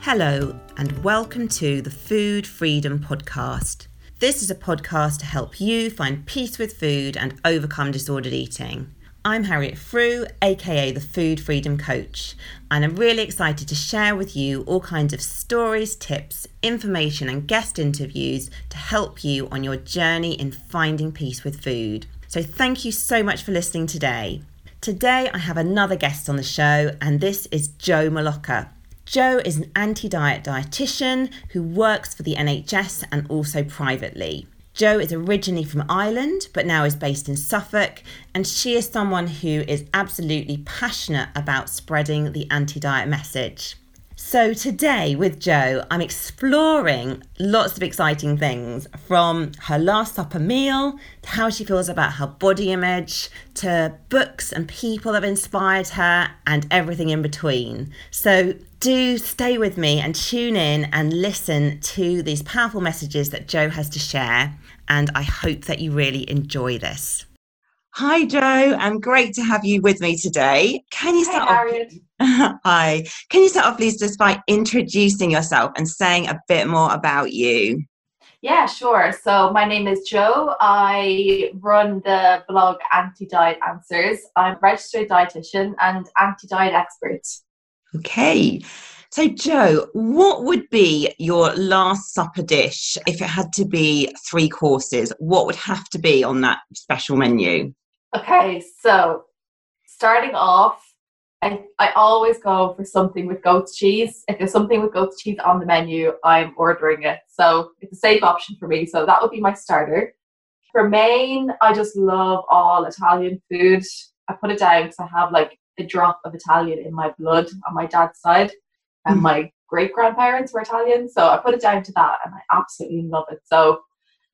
Hello, and welcome to the Food Freedom Podcast. This is a podcast to help you find peace with food and overcome disordered eating. I'm Harriet Frew, aka the Food Freedom Coach, and I'm really excited to share with you all kinds of stories, tips, information, and guest interviews to help you on your journey in finding peace with food. So, thank you so much for listening today. Today, I have another guest on the show, and this is Jo Malocca. Jo is an anti diet dietitian who works for the NHS and also privately. Jo is originally from Ireland but now is based in Suffolk, and she is someone who is absolutely passionate about spreading the anti diet message. So, today with Jo, I'm exploring lots of exciting things from her Last Supper meal to how she feels about her body image to books and people that have inspired her and everything in between. So, do stay with me and tune in and listen to these powerful messages that Jo has to share. And I hope that you really enjoy this. Hi, Jo, and great to have you with me today. Can you start Harriet. off? Hi. Can you start off, please, just by introducing yourself and saying a bit more about you? Yeah, sure. So my name is Jo. I run the blog Anti Diet Answers. I'm a registered dietitian and anti diet expert. Okay. So, Jo, what would be your last supper dish if it had to be three courses? What would have to be on that special menu? Okay, so starting off, I, I always go for something with goat's cheese. If there's something with goat's cheese on the menu, I'm ordering it. So it's a safe option for me. So that would be my starter. For main, I just love all Italian food. I put it down because I have like a drop of Italian in my blood on my dad's side, and mm. my great grandparents were Italian, so I put it down to that, and I absolutely love it. So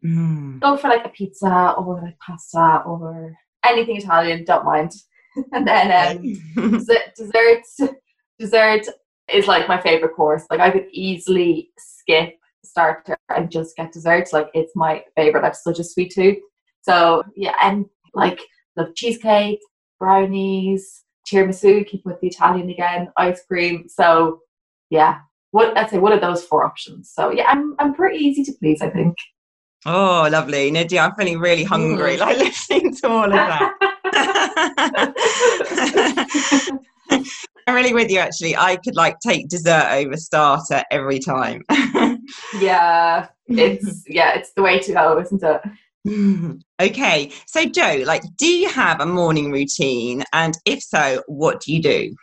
mm. go for like a pizza or like pasta or anything Italian, don't mind. and then um, dessert, dessert is like my favorite course. Like I could easily skip starter and just get dessert. Like it's my favorite. I have such a sweet tooth. So yeah, and like love cheesecake, brownies, tiramisu, keep with the Italian again, ice cream. So yeah, what I'd say one of those four options. So yeah, I'm I'm pretty easy to please, I think. Oh, lovely, Nadia. I'm feeling really hungry, mm. like listening to all of that. I'm really with you. Actually, I could like take dessert over starter every time. yeah, it's yeah, it's the way to go, isn't it? okay, so Jo, like, do you have a morning routine? And if so, what do you do?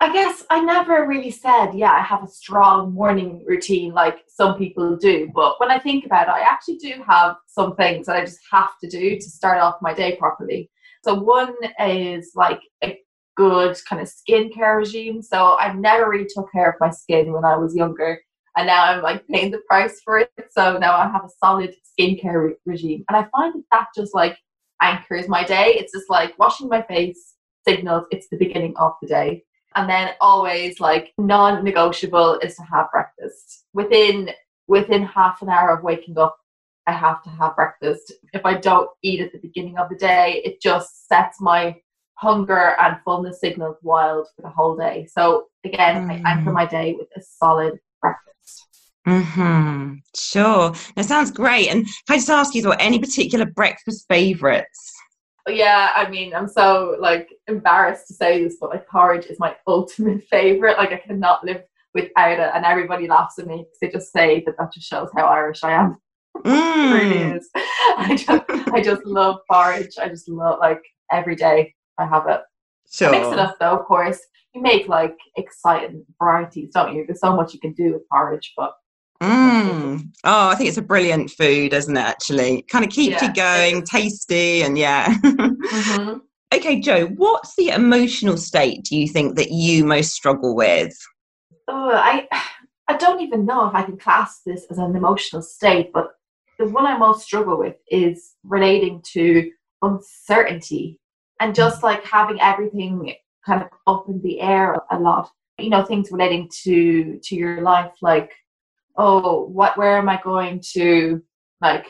I guess I never really said, yeah, I have a strong morning routine like some people do. But when I think about it, I actually do have some things that I just have to do to start off my day properly. So, one is like a good kind of skincare regime. So, I never really took care of my skin when I was younger and now I'm like paying the price for it. So now I have a solid skincare re- regime, and I find that that just like anchors my day. It's just like washing my face signals it's the beginning of the day, and then always like non-negotiable is to have breakfast within within half an hour of waking up. I have to have breakfast. If I don't eat at the beginning of the day, it just sets my hunger and fullness signals wild for the whole day. So again, mm. I anchor mm. my day with a solid Mm-hmm. Sure. That sounds great. And can I just ask you, though, any particular breakfast favourites? Yeah, I mean, I'm so like embarrassed to say this, but like porridge is my ultimate favourite. Like I cannot live without it, and everybody laughs at me because they just say that that just shows how Irish I am. Mm. it really is. I just, I just love porridge. I just love like every day I have it. I mix it up though, of course. You make like exciting varieties, don't you? There's so much you can do with porridge, but Mm. Oh, I think it's a brilliant food, isn't it? Actually, kind of keeps yeah, you going, tasty, and yeah. mm-hmm. Okay, Jo, what's the emotional state do you think that you most struggle with? Oh, I, I don't even know if I can class this as an emotional state, but the one I most struggle with is relating to uncertainty and just like having everything kind of up in the air a lot. You know, things relating to to your life, like oh, what, where am I going to like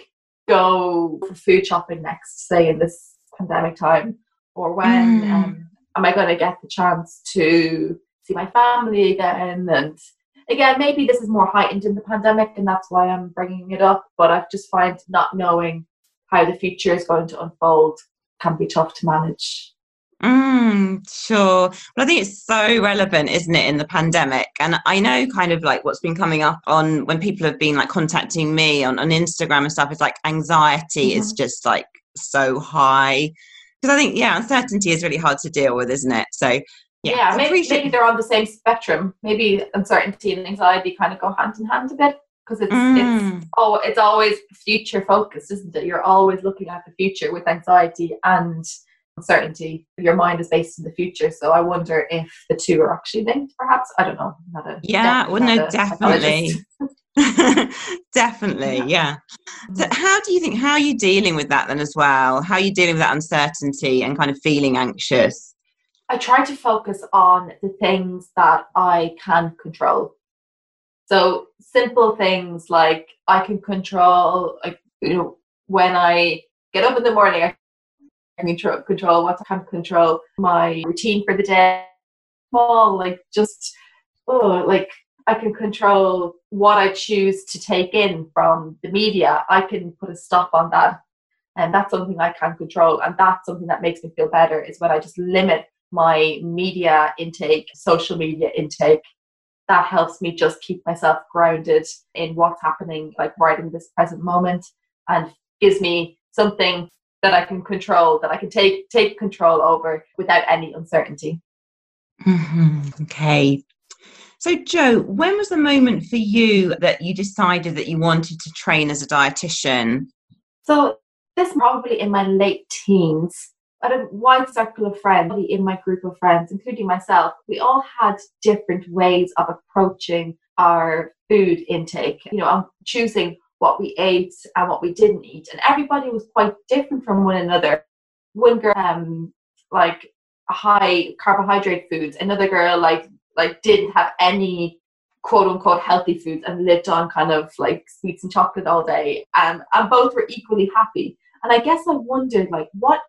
go for food shopping next, say in this pandemic time, or when mm. um, am I going to get the chance to see my family again? And again, maybe this is more heightened in the pandemic, and that's why I'm bringing it up. But I just find not knowing how the future is going to unfold can be tough to manage. Mm, sure. Well, I think it's so relevant, isn't it, in the pandemic? And I know kind of like what's been coming up on when people have been like contacting me on, on Instagram and stuff, is like anxiety mm-hmm. is just like so high. Because I think, yeah, uncertainty is really hard to deal with, isn't it? So, yeah, yeah maybe, maybe they're on the same spectrum. Maybe uncertainty and anxiety kind of go hand in hand a bit because it's mm. it's oh it's always future focused, isn't it? You're always looking at the future with anxiety and uncertainty. Your mind is based in the future, so I wonder if the two are actually linked. Perhaps I don't know. Not a, yeah, well, no, definitely. definitely yeah so mm. how do you think how are you dealing with that then as well how are you dealing with that uncertainty and kind of feeling anxious i try to focus on the things that i can control so simple things like I can control, like you know, when I get up in the morning, I can control, control what I can control my routine for the day. Small, like just oh, like I can control what I choose to take in from the media. I can put a stop on that, and that's something I can control. And that's something that makes me feel better is when I just limit my media intake, social media intake, that helps me just keep myself grounded in what's happening, like right in this present moment, and gives me something that I can control, that I can take take control over without any uncertainty. Mm-hmm. Okay. So, Jo, when was the moment for you that you decided that you wanted to train as a dietitian? So, this probably in my late teens a wide circle of friends in my group of friends, including myself, we all had different ways of approaching our food intake. You know, on choosing what we ate and what we didn't eat, and everybody was quite different from one another. One girl, um, like high carbohydrate foods. Another girl, like like didn't have any quote unquote healthy foods and lived on kind of like sweets and chocolate all day. Um, and both were equally happy. And I guess I wondered, like, what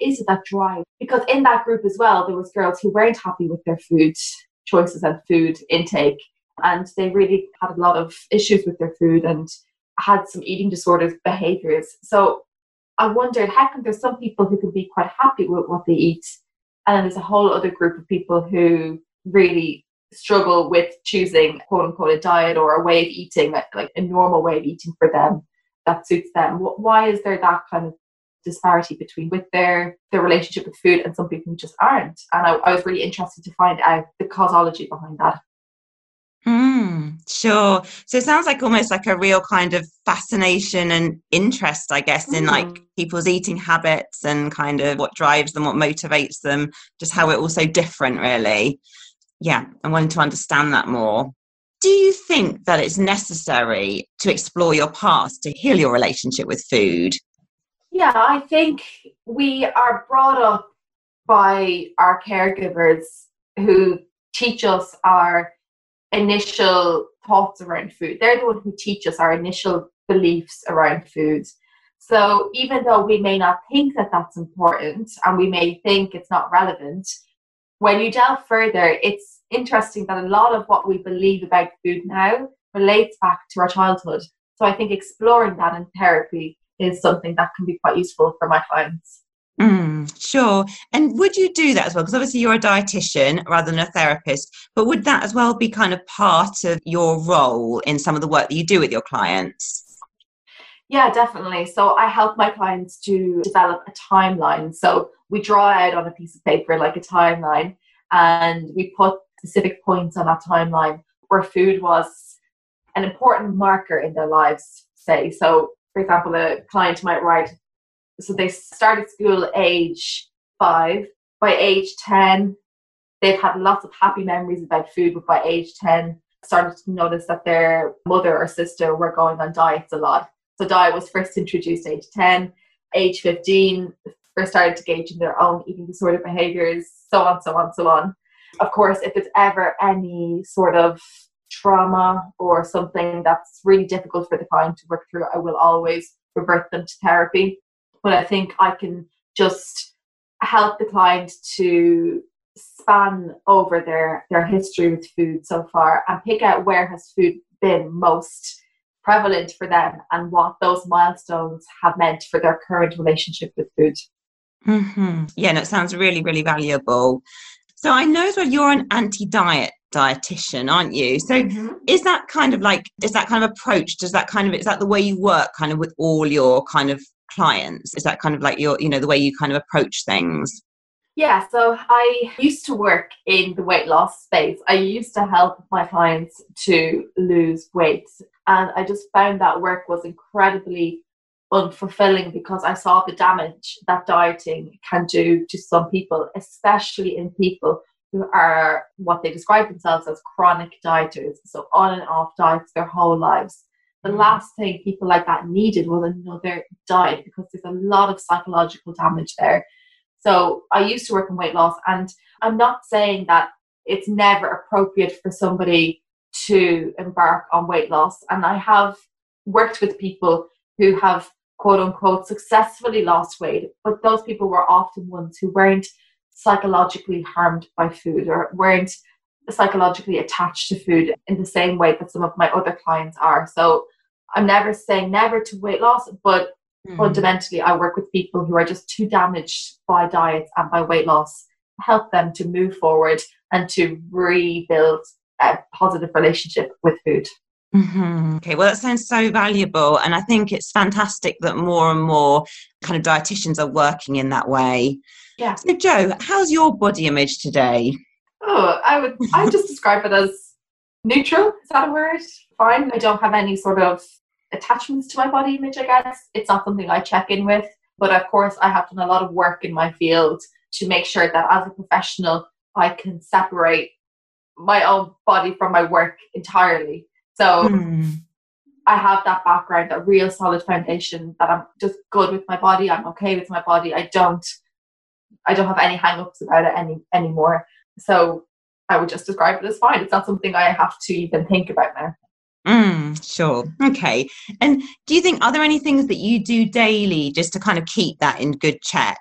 is that drive? Because in that group as well, there was girls who weren't happy with their food choices and food intake, and they really had a lot of issues with their food and had some eating disorders behaviors. So I wondered, how come there's some people who can be quite happy with what they eat, and then there's a whole other group of people who really struggle with choosing quote unquote a diet or a way of eating like, like a normal way of eating for them that suits them why is there that kind of disparity between with their their relationship with food and some people who just aren't. And I, I was really interested to find out the causology behind that. Mm, sure. So it sounds like almost like a real kind of fascination and interest, I guess, mm. in like mm. people's eating habits and kind of what drives them, what motivates them, just how we're all so different, really. Yeah, I wanted to understand that more. Do you think that it's necessary to explore your past to heal your relationship with food? Yeah, I think we are brought up by our caregivers who teach us our initial thoughts around food. They're the ones who teach us our initial beliefs around food. So even though we may not think that that's important and we may think it's not relevant, when you delve further, it's interesting that a lot of what we believe about food now relates back to our childhood. So I think exploring that in therapy is something that can be quite useful for my clients. Mm, sure. And would you do that as well? Because obviously you're a dietitian rather than a therapist, but would that as well be kind of part of your role in some of the work that you do with your clients? Yeah, definitely. So I help my clients to develop a timeline. So we draw out on a piece of paper like a timeline and we put specific points on that timeline where food was an important marker in their lives, say. So for example, a client might write, so they started school age five. By age 10, they've had lots of happy memories about food, but by age 10, started to notice that their mother or sister were going on diets a lot. So diet was first introduced age 10, age 15, first started to gauge in their own eating disorder behaviors, so on, so on, so on. Of course, if there's ever any sort of trauma or something that's really difficult for the client to work through, I will always revert them to therapy. But I think I can just help the client to span over their their history with food so far and pick out where has food been most prevalent for them and what those milestones have meant for their current relationship with food. Mm-hmm. Yeah, no, it sounds really, really valuable. So I know that you're an anti-diet dietitian, aren't you? So mm-hmm. is that kind of like is that kind of approach? Does that kind of is that the way you work kind of with all your kind of clients? Is that kind of like your you know the way you kind of approach things? Yeah, so I used to work in the weight loss space. I used to help my clients to lose weight. And I just found that work was incredibly unfulfilling because I saw the damage that dieting can do to some people, especially in people who are what they describe themselves as chronic dieters, so on and off diets their whole lives. The mm. last thing people like that needed was another diet because there's a lot of psychological damage there. So I used to work in weight loss, and I'm not saying that it's never appropriate for somebody to embark on weight loss. And I have worked with people who have quote unquote successfully lost weight, but those people were often ones who weren't psychologically harmed by food or weren't psychologically attached to food in the same way that some of my other clients are. So I'm never saying never to weight loss, but mm. fundamentally, I work with people who are just too damaged by diets and by weight loss, help them to move forward and to rebuild a positive relationship with food. Mm-hmm. Okay, well, that sounds so valuable. And I think it's fantastic that more and more kind of dietitians are working in that way. Yeah. So, Jo, how's your body image today? Oh, I would, I just describe it as neutral. Is that a word? Fine. I don't have any sort of attachments to my body image, I guess. It's not something I check in with. But of course, I have done a lot of work in my field to make sure that as a professional, I can separate my own body from my work entirely. So mm. I have that background, that real solid foundation that I'm just good with my body. I'm okay with my body. I don't I don't have any hang-ups about it any anymore. So I would just describe it as fine. It's not something I have to even think about now. Mm, sure. Okay. And do you think are there any things that you do daily just to kind of keep that in good check?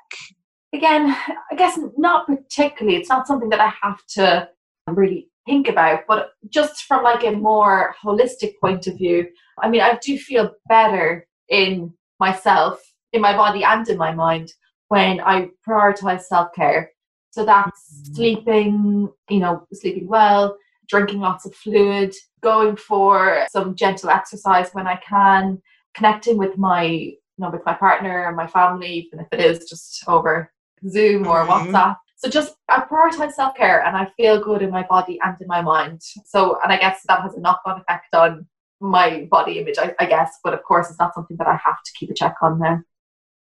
Again, I guess not particularly. It's not something that I have to really think about, but just from like a more holistic point of view, I mean, I do feel better in myself, in my body and in my mind when I prioritize self-care. So that's mm-hmm. sleeping, you know, sleeping well, drinking lots of fluid, going for some gentle exercise when I can, connecting with my, you know, with my partner and my family, even if it is just over Zoom or mm-hmm. WhatsApp. So just I prioritize self care and I feel good in my body and in my mind. So and I guess that has a knock on effect on my body image, I, I guess. But of course, it's not something that I have to keep a check on now.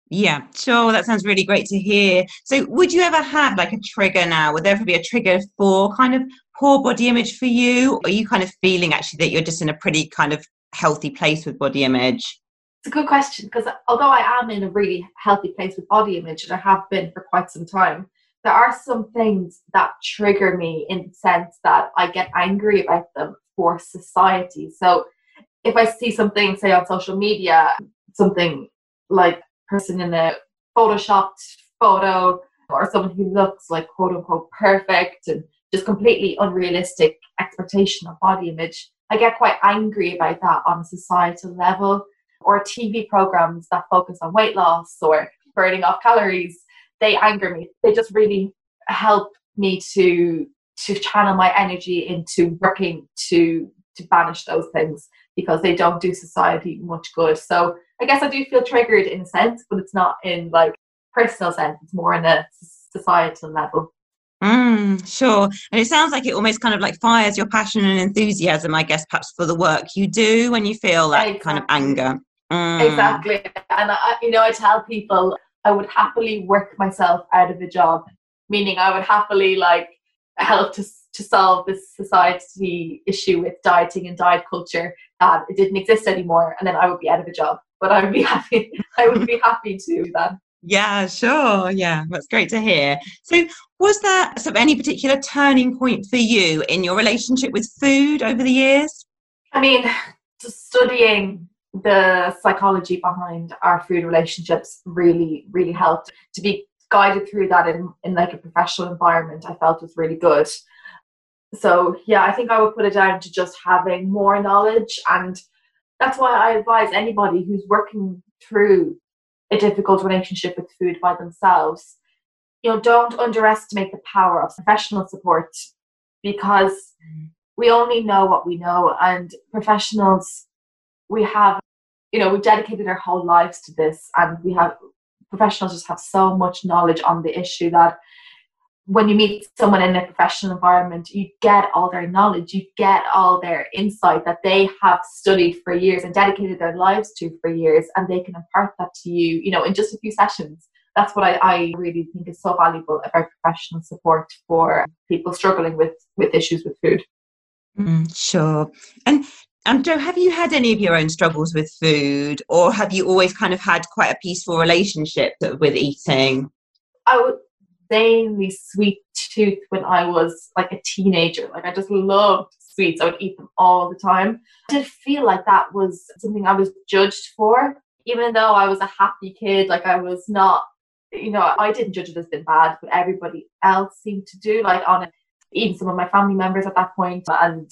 Yeah, sure. That sounds really great to hear. So, would you ever have like a trigger now? Would there ever be a trigger for kind of poor body image for you? Or are you kind of feeling actually that you're just in a pretty kind of healthy place with body image? It's a good question because although I am in a really healthy place with body image and I have been for quite some time, there are some things that trigger me in the sense that I get angry about them for society. So if I see something, say on social media, something like person in a photoshopped photo or someone who looks like quote unquote perfect and just completely unrealistic expectation of body image, I get quite angry about that on a societal level. Or TV programs that focus on weight loss or burning off calories they anger me. They just really help me to to channel my energy into working to to banish those things because they don't do society much good. So I guess I do feel triggered in a sense, but it's not in like personal sense. It's more in a societal level. Mm, sure. And it sounds like it almost kind of like fires your passion and enthusiasm, I guess, perhaps for the work you do when you feel that exactly. kind of anger. Mm. Exactly. And I, you know, I tell people I would happily work myself out of a job, meaning I would happily like help to to solve this society issue with dieting and diet culture that it didn't exist anymore, and then I would be out of a job. But I would be happy. I would be happy to do that. Yeah, sure. Yeah, that's great to hear. So, was there sort of any particular turning point for you in your relationship with food over the years? I mean, just studying the psychology behind our food relationships really, really helped. To be guided through that in, in like a professional environment, I felt was really good. So yeah, I think I would put it down to just having more knowledge and that's why I advise anybody who's working through a difficult relationship with food by themselves, you know, don't underestimate the power of professional support because we only know what we know and professionals we have you know we've dedicated our whole lives to this and we have professionals just have so much knowledge on the issue that when you meet someone in a professional environment, you get all their knowledge, you get all their insight that they have studied for years and dedicated their lives to for years, and they can impart that to you, you know, in just a few sessions. That's what I, I really think is so valuable about professional support for people struggling with with issues with food. Mm, sure. And um, Jo, have you had any of your own struggles with food, or have you always kind of had quite a peaceful relationship with eating? I would insanely sweet tooth when I was like a teenager. Like I just loved sweets. I would eat them all the time. I did feel like that was something I was judged for, even though I was a happy kid. Like I was not, you know, I didn't judge it as being bad, but everybody else seemed to do. Like on even some of my family members at that point, and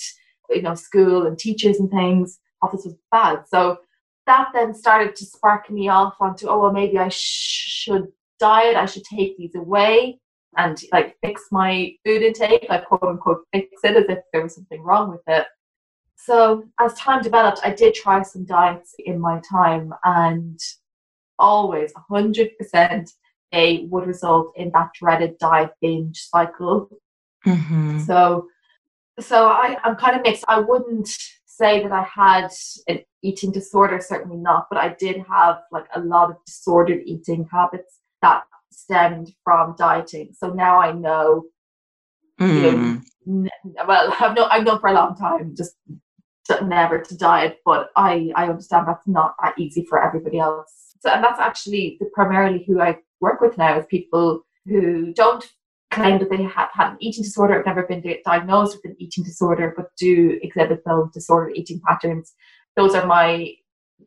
you know, school and teachers and things. This was bad. So that then started to spark me off onto, oh well, maybe I sh- should diet, I should take these away and like fix my food intake, like quote unquote fix it as if there was something wrong with it. So as time developed, I did try some diets in my time and always 100% they would result in that dreaded diet binge cycle. Mm-hmm. So so I, I'm kind of mixed. I wouldn't say that I had an eating disorder, certainly not, but I did have like a lot of disordered eating habits that stemmed from dieting. So now I know, mm. you know, hmm. well, I've known, I've known for a long time just to, never to diet, but I, I understand that's not that easy for everybody else. So, and that's actually the, primarily who I work with now is people who don't claim that they have had an eating disorder, have never been diagnosed with an eating disorder, but do exhibit those disordered eating patterns. Those are my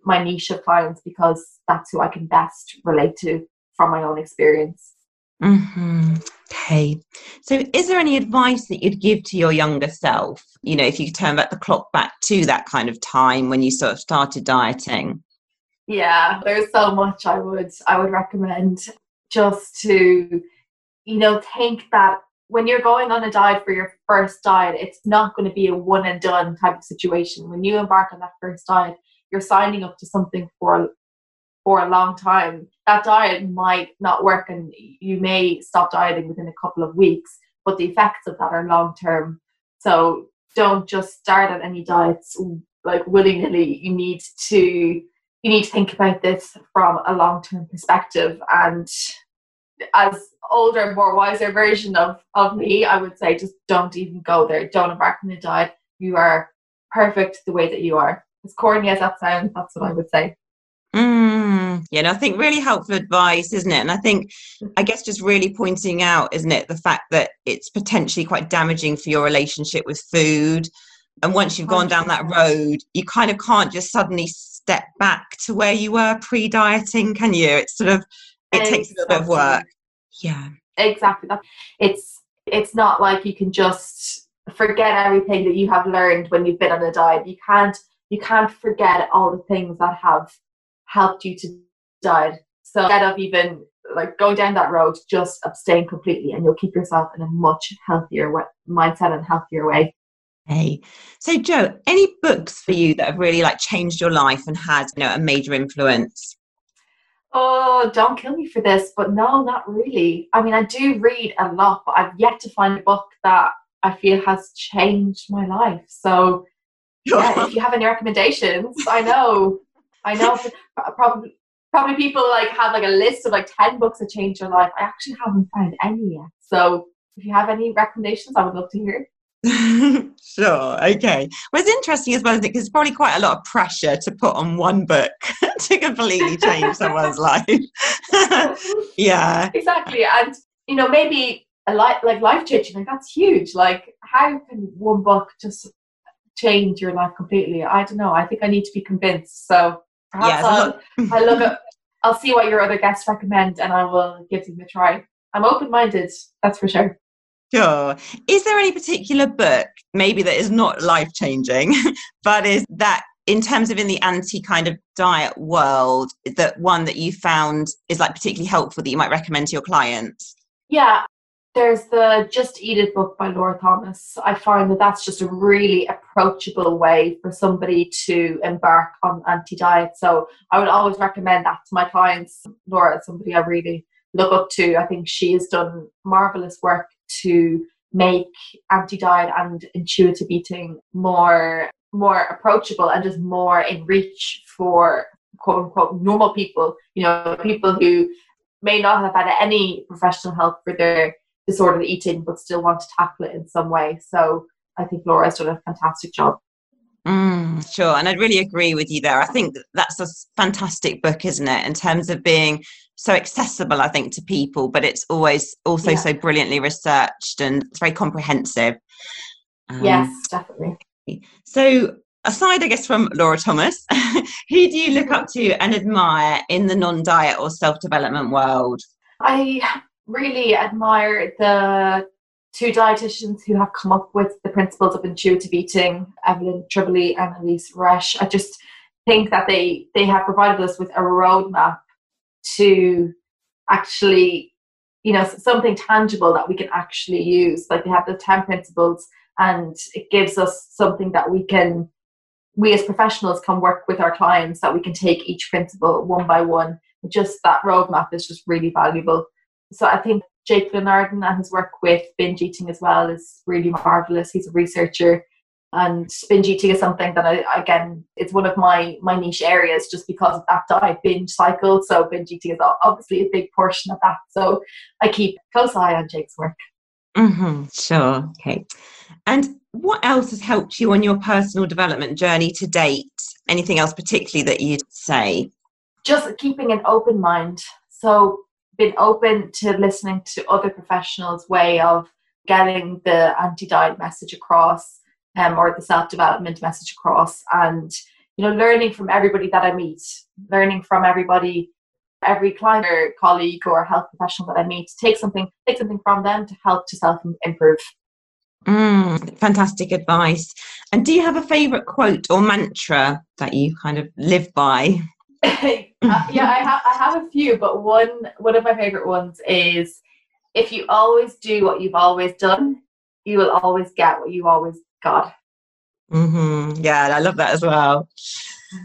my niche of clients because that's who I can best relate to from my own experience. Mm-hmm. Okay. So, is there any advice that you'd give to your younger self? You know, if you could turn back the clock back to that kind of time when you sort of started dieting? Yeah, there's so much I would I would recommend just to, you know, think that when you're going on a diet for your first diet, it's not going to be a one and done type of situation. When you embark on that first diet, you're signing up to something for for a long time, that diet might not work and you may stop dieting within a couple of weeks, but the effects of that are long term. So don't just start at any diets like willy nilly. You need to you need to think about this from a long term perspective and as older, more wiser version of, of me, I would say just don't even go there. Don't embark on a diet. You are perfect the way that you are. As corny as that sounds, that's what I would say. Mm, yeah, I think really helpful advice, isn't it? And I think, I guess, just really pointing out, isn't it, the fact that it's potentially quite damaging for your relationship with food. And once you've gone down that road, you kind of can't just suddenly step back to where you were pre dieting, can you? It's sort of, it exactly. takes a little bit of work. Yeah. Exactly. It's, it's not like you can just forget everything that you have learned when you've been on a diet. You can't, you can't forget all the things that have helped you to diet. So instead of even like going down that road, just abstain completely and you'll keep yourself in a much healthier way, mindset and healthier way. Hey, so Jo, any books for you that have really like changed your life and had you know a major influence? Oh, don't kill me for this, but no, not really. I mean, I do read a lot, but I've yet to find a book that I feel has changed my life. So, yeah, if you have any recommendations, I know I know probably probably people like have like a list of like 10 books that changed your life. I actually haven't found any yet. So if you have any recommendations, I would love to hear. sure. Okay. Well, it's interesting as well, is because it's probably quite a lot of pressure to put on one book to completely change someone's life. yeah. Exactly. And, you know, maybe a life, like life changing, like that's huge. Like, how can one book just change your life completely? I don't know. I think I need to be convinced. So Perhaps yeah, I'll, I look at I'll see what your other guests recommend and I will give them a try. I'm open minded, that's for sure. Sure. Is there any particular book, maybe that is not life changing, but is that in terms of in the anti kind of diet world, that one that you found is like particularly helpful that you might recommend to your clients? Yeah, there's the Just Eat It book by Laura Thomas. I find that that's just a really approachable way for somebody to embark on anti diet. So I would always recommend that to my clients. Laura is somebody I really look up to. I think she has done marvelous work to make anti diet and intuitive eating more more approachable and just more in reach for quote unquote normal people. You know, people who may not have had any professional help for their disordered eating but still want to tackle it in some way. So I think Laura's done a fantastic job. Mm, sure, and I'd really agree with you there. I think that's a fantastic book, isn't it? In terms of being so accessible, I think, to people, but it's always also yeah. so brilliantly researched and it's very comprehensive. Um, yes, definitely. So, aside, I guess, from Laura Thomas, who do you look up to and admire in the non diet or self development world? I really admire the two dietitians who have come up with the principles of intuitive eating, Evelyn Tribole and Elyse Resch. I just think that they they have provided us with a roadmap to actually, you know, something tangible that we can actually use. Like they have the 10 principles and it gives us something that we can we as professionals can work with our clients that we can take each principle one by one. Just that roadmap is just really valuable so I think Jake Linardon and his work with binge eating as well is really marvelous. He's a researcher, and binge eating is something that I again it's one of my my niche areas just because of that diet binge cycle. So binge eating is obviously a big portion of that. So I keep close eye on Jake's work. Mm-hmm, sure. Okay. And what else has helped you on your personal development journey to date? Anything else particularly that you'd say? Just keeping an open mind. So been open to listening to other professionals' way of getting the anti-diet message across um, or the self-development message across and you know learning from everybody that i meet learning from everybody every client or colleague or health professional that i meet take something take something from them to help to self-improve. Mm, fantastic advice. And do you have a favorite quote or mantra that you kind of live by uh, yeah, I have I have a few, but one one of my favorite ones is if you always do what you've always done, you will always get what you always got. Mm-hmm. Yeah, I love that as well.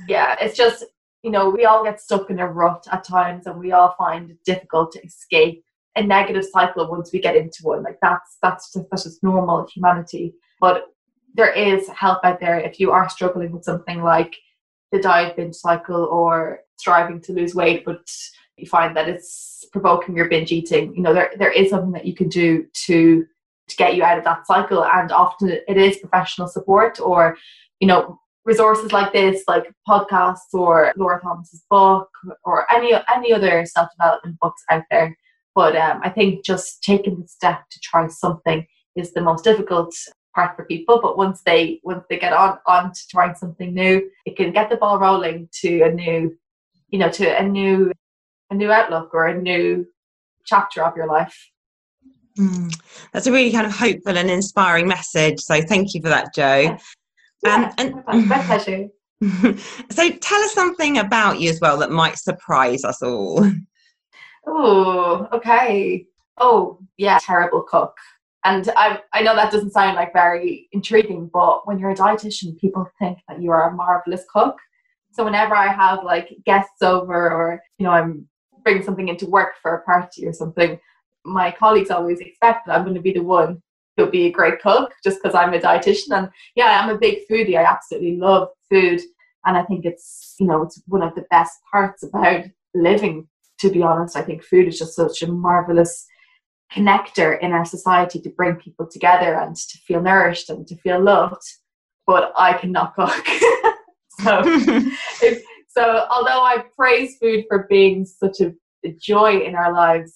Yeah, it's just you know we all get stuck in a rut at times, and we all find it difficult to escape a negative cycle once we get into one. Like that's that's just that's just normal humanity. But there is help out there if you are struggling with something like the diet binge cycle or striving to lose weight, but you find that it's provoking your binge eating, you know, there, there is something that you can do to to get you out of that cycle. And often it is professional support or, you know, resources like this, like podcasts or Laura Thomas's book or any any other self development books out there. But um, I think just taking the step to try something is the most difficult part for people but once they once they get on on to trying something new it can get the ball rolling to a new you know to a new a new outlook or a new chapter of your life. Mm, that's a really kind of hopeful and inspiring message so thank you for that jo. Yeah. yeah, and, and my pleasure. So tell us something about you as well that might surprise us all. Oh okay. Oh yeah terrible cook. And I, I know that doesn't sound like very intriguing, but when you're a dietitian, people think that you are a marvelous cook. So whenever I have like guests over or, you know, I'm bringing something into work for a party or something, my colleagues always expect that I'm going to be the one who'll be a great cook just because I'm a dietitian. And yeah, I'm a big foodie. I absolutely love food. And I think it's, you know, it's one of the best parts about living, to be honest. I think food is just such a marvelous connector in our society to bring people together and to feel nourished and to feel loved. But I cannot cook. so, if, so although I praise food for being such a, a joy in our lives,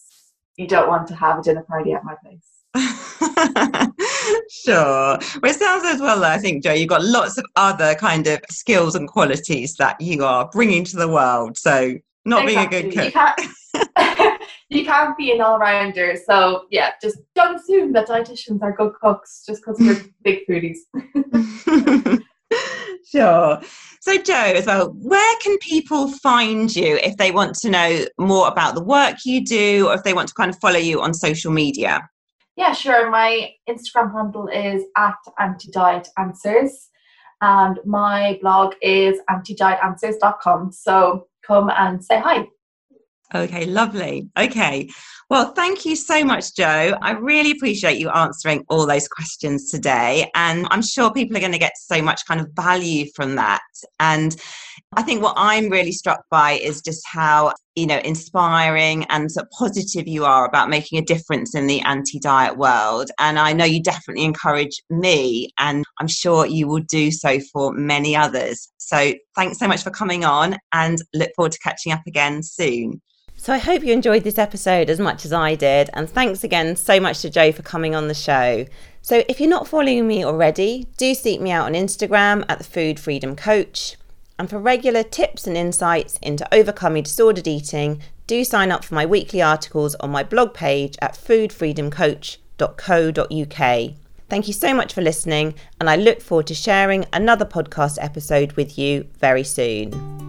you don't want to have a dinner party at my place. sure. Well, it sounds as well, I think, Jo, you've got lots of other kind of skills and qualities that you are bringing to the world. So not exactly. being a good cook. You can't, you can't be an all rounder. So yeah, just don't assume that dietitians are good cooks just because we're big foodies. Sure. So, Jo, as well, where can people find you if they want to know more about the work you do or if they want to kind of follow you on social media? Yeah, sure. My Instagram handle is at anti diet answers and my blog is antidietanswers.com. So come and say hi. Okay, lovely. Okay. Well, thank you so much, Jo. I really appreciate you answering all those questions today. And I'm sure people are going to get so much kind of value from that. And I think what I'm really struck by is just how, you know, inspiring and sort of positive you are about making a difference in the anti diet world. And I know you definitely encourage me, and I'm sure you will do so for many others. So thanks so much for coming on and look forward to catching up again soon. So I hope you enjoyed this episode as much as I did, and thanks again so much to Jo for coming on the show. So if you're not following me already, do seek me out on Instagram at the Food Freedom Coach. And for regular tips and insights into overcoming disordered eating, do sign up for my weekly articles on my blog page at foodfreedomcoach.co.uk. Thank you so much for listening, and I look forward to sharing another podcast episode with you very soon.